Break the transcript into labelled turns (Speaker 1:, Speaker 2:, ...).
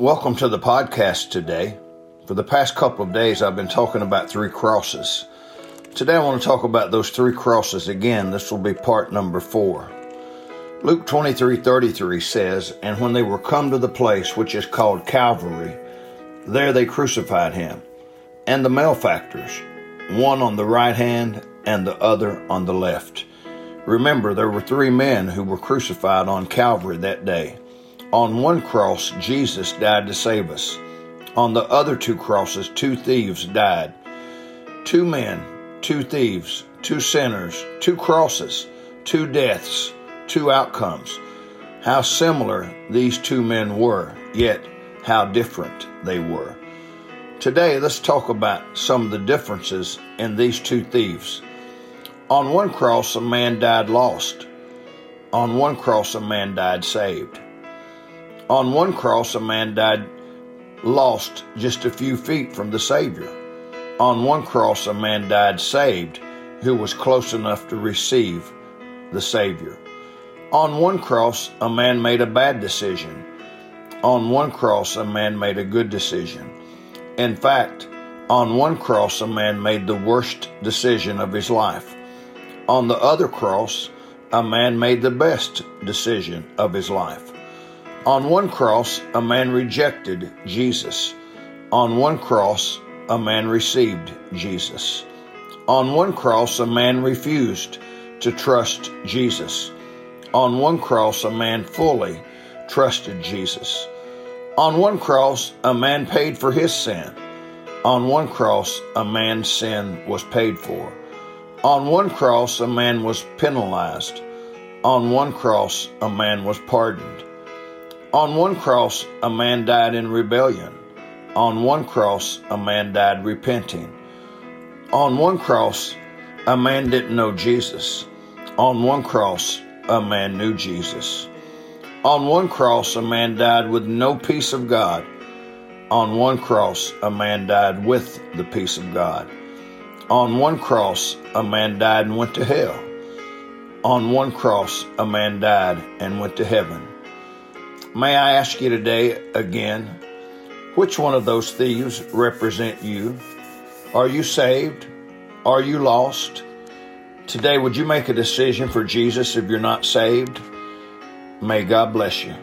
Speaker 1: Welcome to the podcast today. For the past couple of days, I've been talking about three crosses. Today, I want to talk about those three crosses again. This will be part number four. Luke 23 33 says, And when they were come to the place which is called Calvary, there they crucified him, and the malefactors, one on the right hand and the other on the left. Remember, there were three men who were crucified on Calvary that day. On one cross, Jesus died to save us. On the other two crosses, two thieves died. Two men, two thieves, two sinners, two crosses, two deaths, two outcomes. How similar these two men were, yet how different they were. Today, let's talk about some of the differences in these two thieves. On one cross, a man died lost. On one cross, a man died saved. On one cross, a man died lost just a few feet from the Savior. On one cross, a man died saved who was close enough to receive the Savior. On one cross, a man made a bad decision. On one cross, a man made a good decision. In fact, on one cross, a man made the worst decision of his life. On the other cross, a man made the best decision of his life. On one cross, a man rejected Jesus. On one cross, a man received Jesus. On one cross, a man refused to trust Jesus. On one cross, a man fully trusted Jesus. On one cross, a man paid for his sin. On one cross, a man's sin was paid for. On one cross, a man was penalized. On one cross, a man was pardoned. On one cross, a man died in rebellion. On one cross, a man died repenting. On one cross, a man didn't know Jesus. On one cross, a man knew Jesus. On one cross, a man died with no peace of God. On one cross, a man died with the peace of God. On one cross, a man died and went to hell. On one cross, a man died and went to heaven. May I ask you today again, which one of those thieves represent you? Are you saved? Are you lost? Today, would you make a decision for Jesus if you're not saved? May God bless you.